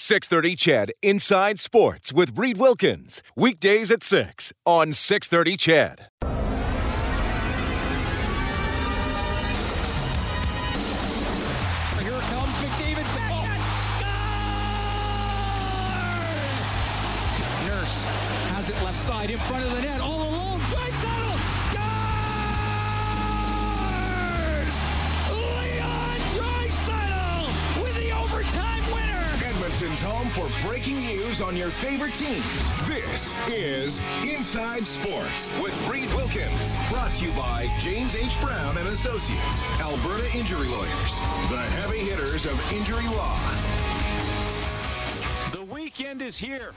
630 CHED Inside Sports with Reed Wilkins. Weekdays at 6 on 630 CHED. Here comes McDavid! Nurse has it left side in front of the net. Edmonton's home for breaking news on your favorite teams. This is Inside Sports with Reed Wilkins. Brought to you by James H. Brown and Associates, Alberta Injury Lawyers, the heavy hitters of injury law. The weekend is here.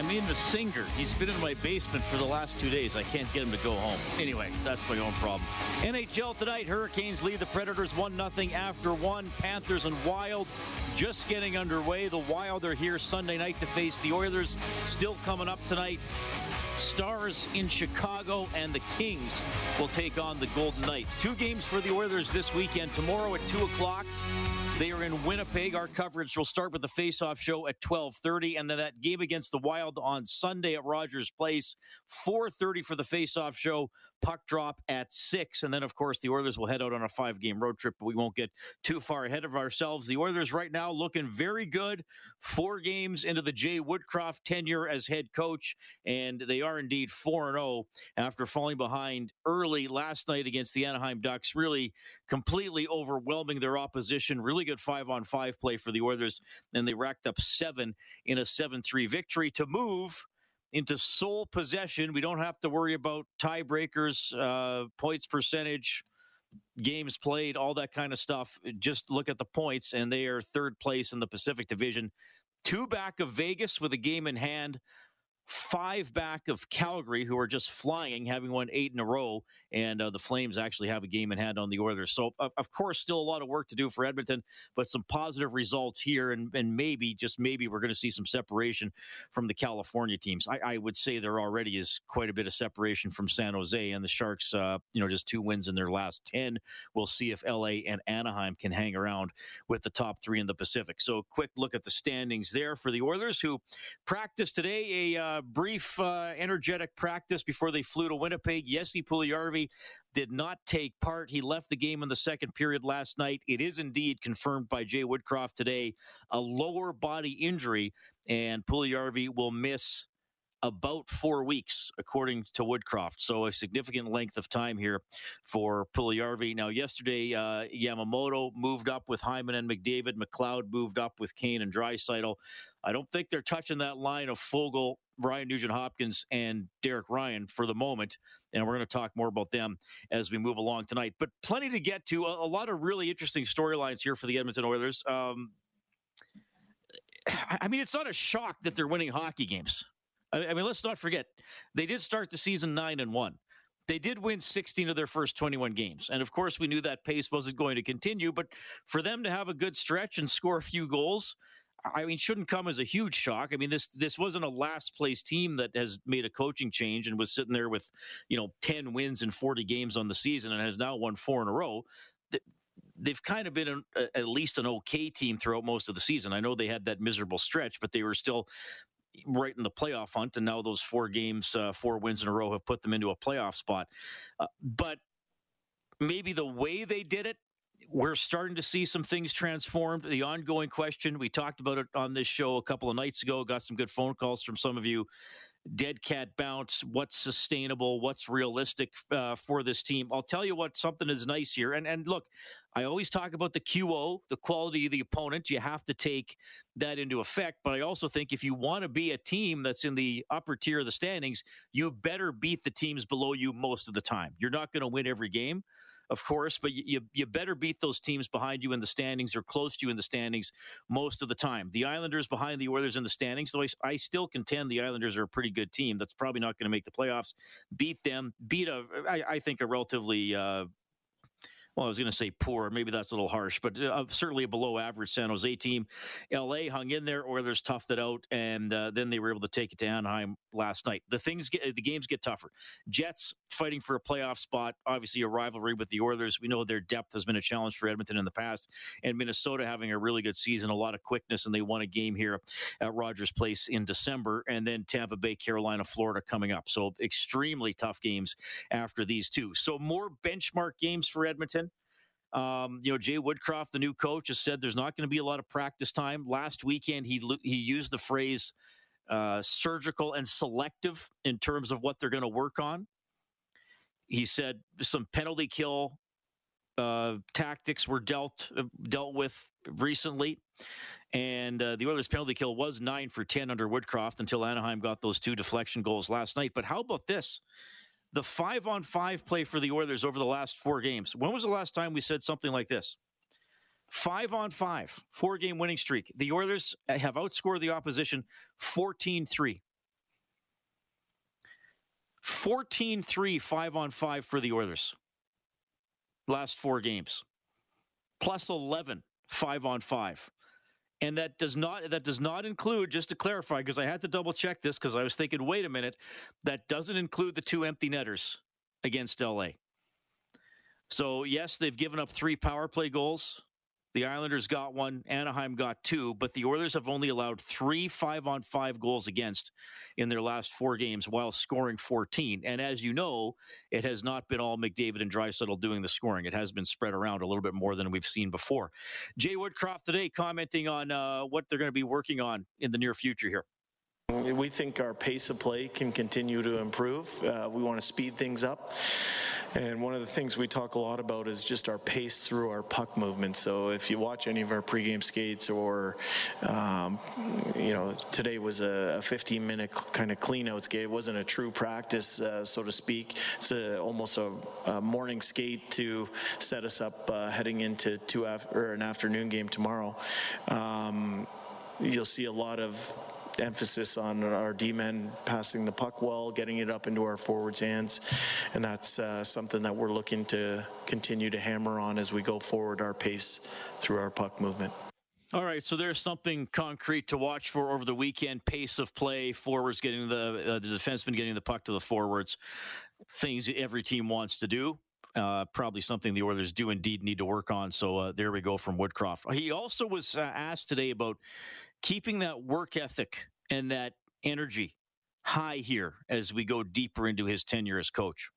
I mean, the singer. He's been in my basement for the last two days. I can't get him to go home. Anyway, that's my own problem. NHL tonight, Hurricanes lead the Predators 1 0 after one. Panthers and Wild just getting underway. The Wild are here Sunday night to face the Oilers. Still coming up tonight. Stars in Chicago and the Kings will take on the Golden Knights. Two games for the Oilers this weekend. Tomorrow at 2 o'clock. They are in Winnipeg. Our coverage will start with the face-off show at 12:30 and then that game against the Wild on Sunday at Rogers Place 4:30 for the face-off show. Puck drop at 6 and then of course the Oilers will head out on a 5-game road trip, but we won't get too far ahead of ourselves. The Oilers right now looking very good. 4 games into the Jay Woodcroft tenure as head coach and they are indeed 4-0 after falling behind early last night against the Anaheim Ducks, really completely overwhelming their opposition. Really good 5 on 5 play for the Oilers and they racked up 7 in a 7-3 victory to move into sole possession. We don't have to worry about tiebreakers, uh, points percentage, games played, all that kind of stuff. Just look at the points, and they are third place in the Pacific Division. Two back of Vegas with a game in hand, five back of Calgary, who are just flying, having won eight in a row. And uh, the Flames actually have a game in hand on the Oilers. So, of, of course, still a lot of work to do for Edmonton, but some positive results here. And, and maybe, just maybe, we're going to see some separation from the California teams. I, I, would say there already is quite a bit of separation from San Jose and the Sharks, uh, you know, just two wins in their last 10. We'll see if LA and Anaheim can hang around with the top three in the Pacific. So, quick look at the standings there for the Oilers, who practiced today a uh, brief, uh, energetic practice before they flew to Winnipeg. Jesse Did not take part. He left the game in the second period last night. It is indeed confirmed by Jay Woodcroft today a lower body injury, and Puljujärvi will miss about four weeks, according to Woodcroft. So a significant length of time here for Puljujärvi. Now, yesterday, uh, Yamamoto moved up with Hyman and McDavid. McLeod moved up with Kane and Draisaitl. I don't think they're touching that line of Foegele, Ryan Nugent Hopkins, and Derek Ryan for the moment. And we're going to talk more about them as we move along tonight. But plenty to get to. A, a lot of really interesting storylines here for the Edmonton Oilers. Um, I mean, it's not a shock that they're winning hockey games. I, I mean, let's not forget they did start the season nine and one. They did win 16 of their first 21 games. And of course, we knew that pace wasn't going to continue. But for them to have a good stretch and score a few goals, I mean, shouldn't come as a huge shock. I mean, this this wasn't a last place team that has made a coaching change and was sitting there with, you know, 10 wins in 40 games on the season and has now won four in a row. They've kind of been an, at least an okay team throughout most of the season. I know they had that miserable stretch, but they were still right in the playoff hunt. And now those four games, uh, four wins in a row have put them into a playoff spot. Uh, but maybe the way they did it we're starting to see some things transformed. The ongoing question, we talked about it on this show a couple of nights ago, got some good phone calls from some of you. Dead cat bounce, what's sustainable, what's realistic uh, for this team. I'll tell you what, something is nice here. And, and look, I always talk about the QO, the quality of the opponent. You have to take that into effect. But I also think if you want to be a team that's in the upper tier of the standings, you better beat the teams below you most of the time. You're not going to win every game. Of course, but you, you better beat those teams behind you in the standings or close to you in the standings most of the time. The Islanders behind the Oilers in the standings, though I, I still contend the Islanders are a pretty good team. That's probably not going to make the playoffs. Beat them, beat a, I, I think a relatively uh, well, I was going to say poor. Maybe that's a little harsh, but uh, certainly a below average San Jose team. LA hung in there, Oilers toughed it out, and uh, then they were able to take it to Anaheim last night. The things get, the games get tougher. Jets fighting for a playoff spot, obviously a rivalry with the Oilers. We know their depth has been a challenge for Edmonton in the past, and Minnesota having a really good season, a lot of quickness, and they won a game here at Rogers Place in December, and then Tampa Bay, Carolina, Florida coming up. So extremely tough games after these two. So more benchmark games for Edmonton. Um, you know, Jay Woodcroft, the new coach, has said there's not going to be a lot of practice time. Last weekend, he he used the phrase uh, "surgical and selective" in terms of what they're going to work on. He said some penalty kill uh, tactics were dealt uh, dealt with recently, and uh, the Oilers' penalty kill was nine for ten under Woodcroft until Anaheim got those two deflection goals last night. But how about this? The five on five play for the Oilers over the last four games. When was the last time we said something like this? Five on five, four game winning streak. The Oilers have outscored the opposition 14 3. 14 3, five on five for the Oilers. Last four games. Plus 11, five on five and that does not that does not include just to clarify because I had to double check this because I was thinking wait a minute that doesn't include the two empty netters against LA. So yes, they've given up 3 power play goals. The Islanders got one, Anaheim got two, but the Oilers have only allowed three five on five goals against in their last four games while scoring 14. And as you know, it has not been all McDavid and Draisaitl doing the scoring. It has been spread around a little bit more than we've seen before. Jay Woodcroft today commenting on uh, what they're going to be working on in the near future here. We think our pace of play can continue to improve. Uh, we want to speed things up. And one of the things we talk a lot about is just our pace through our puck movement. So if you watch any of our pregame skates or, um, you know, today was a 15 minute kind of cleanout skate. It wasn't a true practice, uh, so to speak. It's a, almost a, a, morning skate to set us up uh, heading into two af- or an afternoon game tomorrow. Um, you'll see a lot of emphasis on our D-men passing the puck well, getting it up into our forwards' hands, and that's uh, something that we're looking to continue to hammer on as we go forward our pace through our puck movement. All right, so there's something concrete to watch for over the weekend. Pace of play, forwards getting the uh, the defenseman getting the puck to the forwards. Things every team wants to do. Uh, probably something the Oilers do indeed need to work on. So uh, there we go from Woodcroft. He also was uh, asked today about keeping that work ethic and that energy high here as we go deeper into his tenure as coach?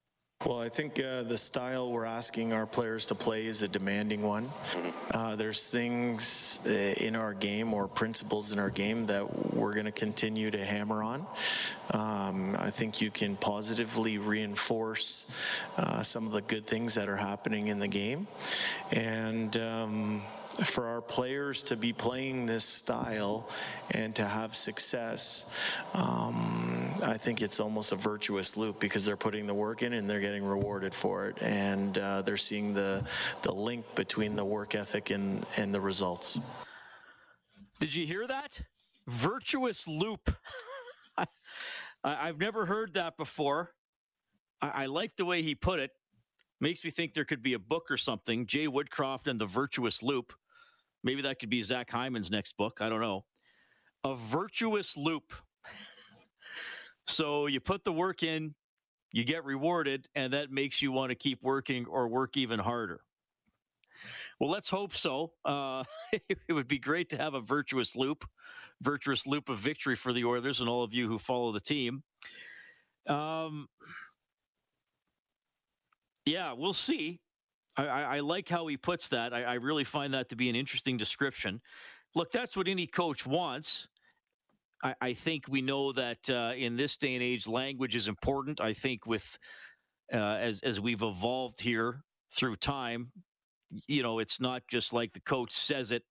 Well, I think uh, the style we're asking our players to play is a demanding one. Uh, there's things uh, in our game or principles in our game that we're going to continue to hammer on. Um, I think you can positively reinforce uh, some of the good things that are happening in the game. And, um, for our players to be playing this style and to have success, um, I think it's almost a virtuous loop because they're putting the work in and they're getting rewarded for it, and uh, they're seeing the the link between the work ethic and and the results. Did you hear that? Virtuous loop. I, have never heard that before. I, I like the way he put it makes me think there could be a book or something jay woodcroft and the virtuous loop Maybe that could be Zach Hyman's next book. I don't know. A virtuous loop. so you put the work in, you get rewarded, and that makes you want to keep working or work even harder. Well, let's hope so. Uh, it would be great to have a virtuous loop, virtuous loop of victory for the Oilers and all of you who follow the team. Um, yeah, we'll see. I, I, like how he puts that. I, I, really find that to be an interesting description. Look, that's what any coach wants. I, I think we know that uh, in this day and age, language is important. I think with uh, as as we've evolved here through time, you know, it's not just like the coach says it,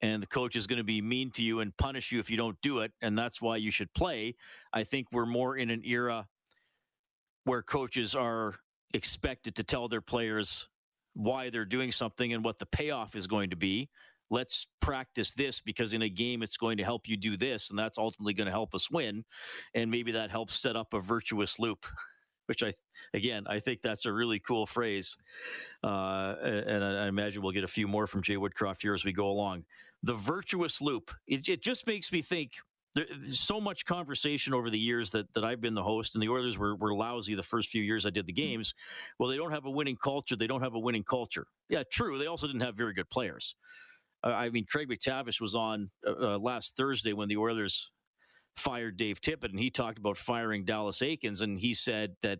and the coach is going to be mean to you and punish you if you don't do it, and that's why you should play. I think we're more in an era where coaches are expected to tell their players why they're doing something and what the payoff is going to be. Let's practice this because in a game it's going to help you do this, and that's ultimately going to help us win. And maybe that helps set up a virtuous loop, which I, again, I think that's a really cool phrase. Uh, and I, I imagine we'll get a few more from Jay Woodcroft here as we go along. The virtuous loop. It, it just makes me think there's so much conversation over the years that, that I've been the host, and the Oilers were, were lousy the first few years I did the games. Well, they don't have a winning culture. They don't have a winning culture. Yeah, true. They also didn't have very good players. Uh, I mean, Craig MacTavish was on uh, uh, last Thursday when the Oilers fired Dave Tippett, and he talked about firing Dallas Eakins, and he said that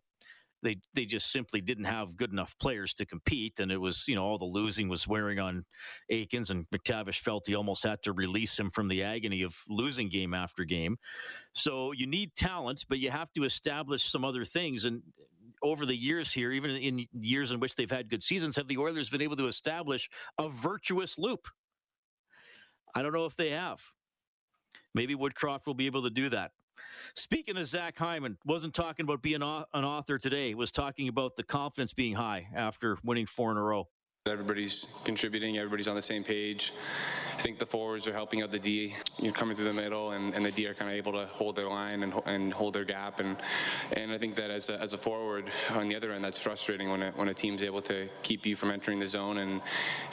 they they just simply didn't have good enough players to compete, and it was you know all the losing was wearing on Eakins, and MacTavish felt he almost had to release him from the agony of losing game after game. So you need talent, but you have to establish some other things, and over the years here, even in years in which they've had good seasons, have the Oilers been able to establish a virtuous loop? I don't know if they have. Maybe Woodcroft will be able to do that. Speaking of Zach Hyman, wasn't talking about being an author today. Was talking about the confidence being high after winning four in a row. Everybody's contributing. Everybody's on the same page. I think the forwards are helping out the D. You're coming through the middle, and, and the D are kind of able to hold their line and, and hold their gap. And and I think that as a, as a forward on the other end, that's frustrating when a, when a team's able to keep you from entering the zone, and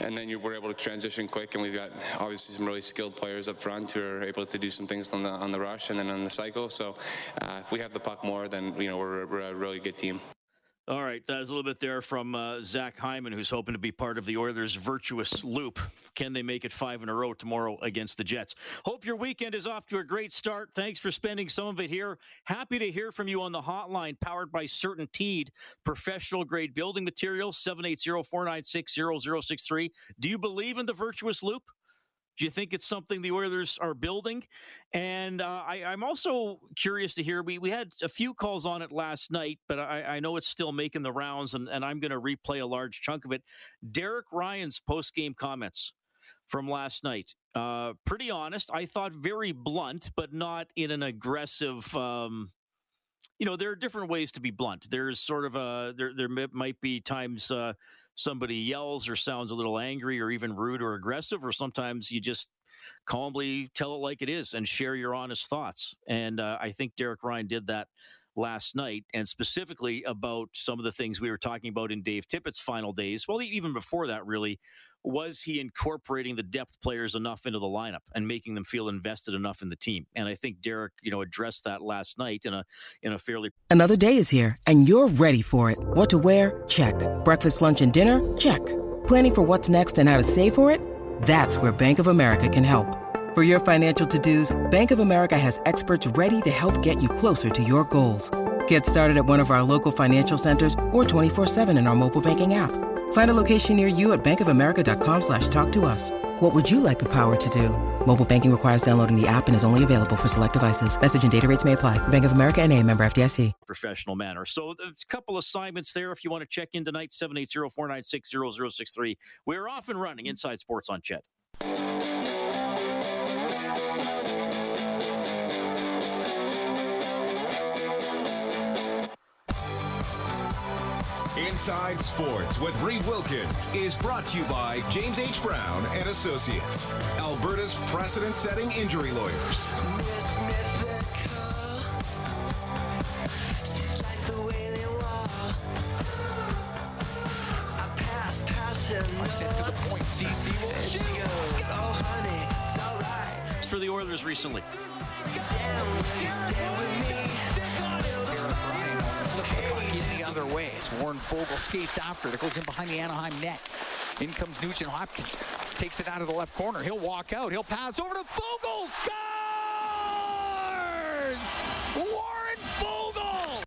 and then you were able to transition quick. And we've got obviously some really skilled players up front who are able to do some things on the on the rush and then on the cycle. So uh, if we have the puck more, then you know we're, we're a really good team. All right, that was a little bit there from uh, Zach Hyman, who's hoping to be part of the Oilers' virtuous loop. Can they make it five in a row tomorrow against the Jets? Hope your weekend is off to a great start. Thanks for spending some of it here. Happy to hear from you on the hotline powered by CertainTeed, professional grade building materials, 780 496 0063. Do you believe in the virtuous loop? Do you think it's something the Oilers are building? And uh, I, am also curious to hear. We, we had a few calls on it last night, but I, I know it's still making the rounds, and, and I'm going to replay a large chunk of it. Derek Ryan's post game comments from last night. Uh, pretty honest. I thought very blunt, but not in an aggressive. Um, you know, there are different ways to be blunt. There's sort of a there. There might be times. Uh, somebody yells or sounds a little angry or even rude or aggressive, or sometimes you just calmly tell it like it is and share your honest thoughts. And uh, I think Derek Ryan did that last night, and specifically about some of the things we were talking about in Dave Tippett's final days. Well, even before that, really, was he incorporating the depth players enough into the lineup and making them feel invested enough in the team? And I think Derek, you know, addressed that last night in a in a fairly Another day is here and you're ready for it. What to wear? Check. Breakfast, lunch and dinner? Check. Planning for what's next and how to save for it? That's where Bank of America can help. For your financial to-dos, Bank of America has experts ready to help get you closer to your goals. Get started at one of our local financial centers or 24/7 in our mobile banking app. Find a location near you at bankofamerica.com slash talk to us. What would you like the power to do? Mobile banking requires downloading the app and is only available for select devices. Message and data rates may apply. Bank of America and a member FDIC. Professional manner. So uh, there's a couple assignments there if you want to check in tonight, 780-496-0063. We're off and running Inside Sports on CHED. Inside Sports with Reed Wilkins is brought to you by James H. Brown and Associates, Alberta's precedent-setting injury lawyers. Other way as Warren Foegele skates after it. It goes in behind the Anaheim net. In comes Nugent Hopkins. Takes it out of the left corner. He'll walk out. He'll pass over to Foegele. Scores! Warren Foegele!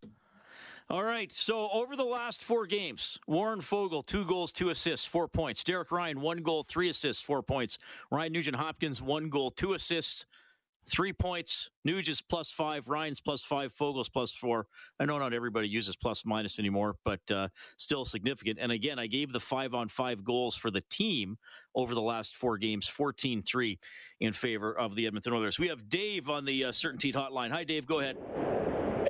All right, so over the last four games, Warren Foegele, two goals, two assists, four points. Derek Ryan, one goal, three assists, four points. Ryan Nugent Hopkins, one goal, two assists, Three points. Nuge plus five. Ryan's plus five. Foegele's plus four. I know not everybody uses plus minus anymore, but uh, still significant. And again, I gave the five on five goals for the team over the last four games 14 3 in favor of the Edmonton Oilers. We have Dave on the uh, CertainTeed Hotline. Hi, Dave. Go ahead.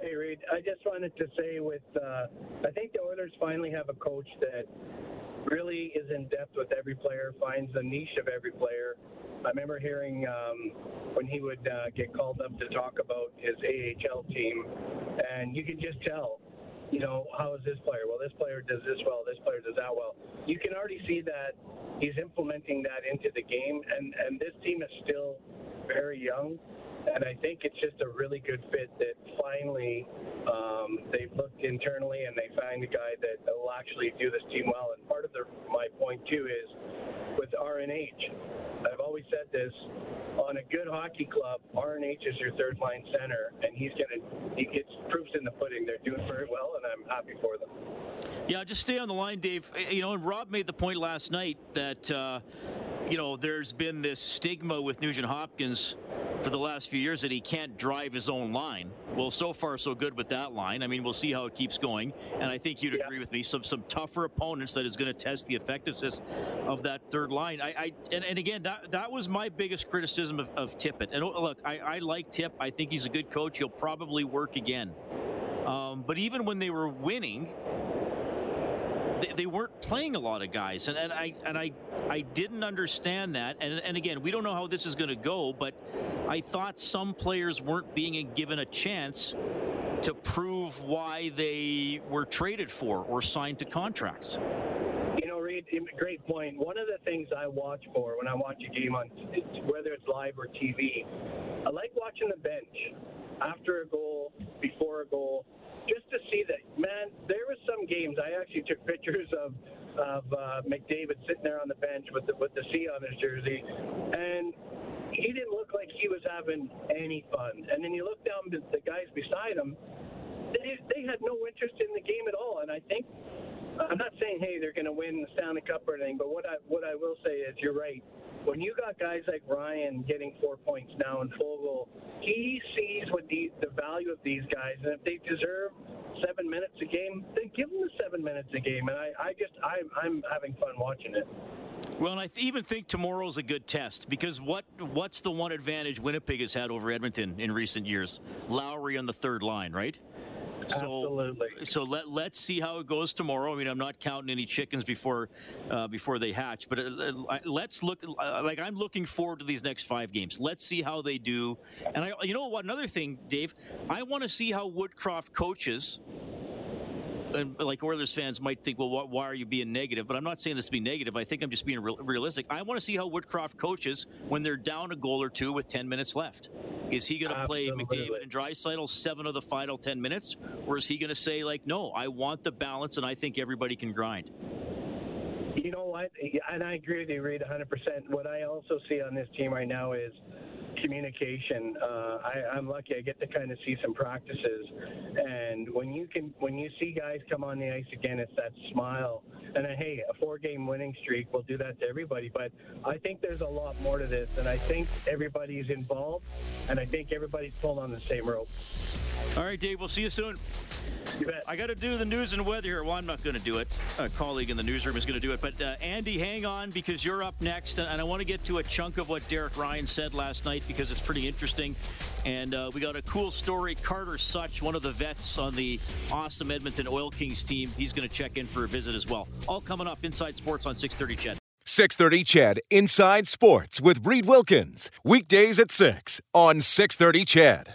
Hey, Reed. I just wanted to say with, uh, I think the Oilers finally have a coach that really is in depth with every player, finds the niche of every player. I remember hearing um, when he would uh, get called up to talk about his AHL team, and you can just tell, you know, how is this player? Well, this player does this well, this player does that well. You can already see that he's implementing that into the game, and, and this team is still very young. And I think it's just a really good fit that finally um, they've looked internally and they find a guy that will actually do this team well. And part of my point, too, is with RNH, I've always said this on a good hockey club, RNH is your third line center, and he's to, he gets proofs in the pudding. They're doing very well, and I'm happy for them. Yeah, just stay on the line, Dave. You know, and Rob made the point last night that, uh, you know, there's been this stigma with Nugent Hopkins for the last few years that he can't drive his own line. Well, so far so good with that line. I mean, we'll see how it keeps going. And I think you'd yeah. agree with me. Some some tougher opponents that is going to test the effectiveness of that third line. I, I and, and again that that was my biggest criticism of, of Tippett. And look, I, I like Tip. I think he's a good coach. He'll probably work again. Um, but even when they were winning, they, they, weren't playing a lot of guys, and, and I and I I didn't understand that. And and again, we don't know how this is going to go, but I thought some players weren't being given a chance to prove why they were traded for or signed to contracts. You know, Reed, great point. One of the things I watch for when I watch a game on whether it's live or TV, I like watching the bench after a goal, before a goal just to see that, man, there was some games. I actually took pictures of of uh, McDavid sitting there on the bench with the with the C on his jersey, and he didn't look like he was having any fun. And then you look down the, the guys beside him; they they had no interest in the game at all. And I think I'm not saying hey they're going to win the Stanley Cup or anything, but what I what I will say is you're right when you got guys like Ryan getting four points now and Foegele, he sees what the, the value of these guys, and if they deserve seven minutes a game, then give them the seven minutes a game. And I, I just, I, I'm having fun watching it. Well, and I th- even think tomorrow's a good test because what what's the one advantage Winnipeg has had over Edmonton in recent years? Lowry on the third line, right? So, Absolutely. So let let's see how it goes tomorrow. I mean, I'm not counting any chickens before uh, before they hatch, but uh, let's look. Uh, like I'm looking forward to these next five games. Let's see how they do. And I, you know what? Another thing, Dave, I want to see how Woodcroft coaches and like Oilers fans might think, well, why are you being negative? But I'm not saying this to be negative. I think I'm just being real, realistic. I want to see how Woodcroft coaches when they're down a goal or two with 10 minutes left. Is he going to play McDavid and Draisaitl seven of the final 10 minutes, or is he going to say like, no, I want the balance, and I think everybody can grind? And I agree with you, Reed, 100%. What I also see on this team right now is communication. Uh, I, I'm lucky; I get to kind of see some practices, and when you can, when you see guys come on the ice again, it's that smile. And uh, hey, a four-game winning streak will do that to everybody. But I think there's a lot more to this, and I think everybody's involved, and I think everybody's pulling on the same rope. All right, Dave. We'll see you soon. You bet. I got to do the news and weather here. Well, I'm not going to do it. A colleague in the newsroom is going to do it. But uh, Andy, hang on because you're up next, and I want to get to a chunk of what Derek Ryan said last night because it's pretty interesting. And uh, we got a cool story. Carter Souch, one of the vets on the awesome Edmonton Oil Kings team, he's going to check in for a visit as well. All coming up inside sports on 6:30. CHED. 6:30 CHED Inside Sports with Reed Wilkins weekdays at six on 6:30 CHED.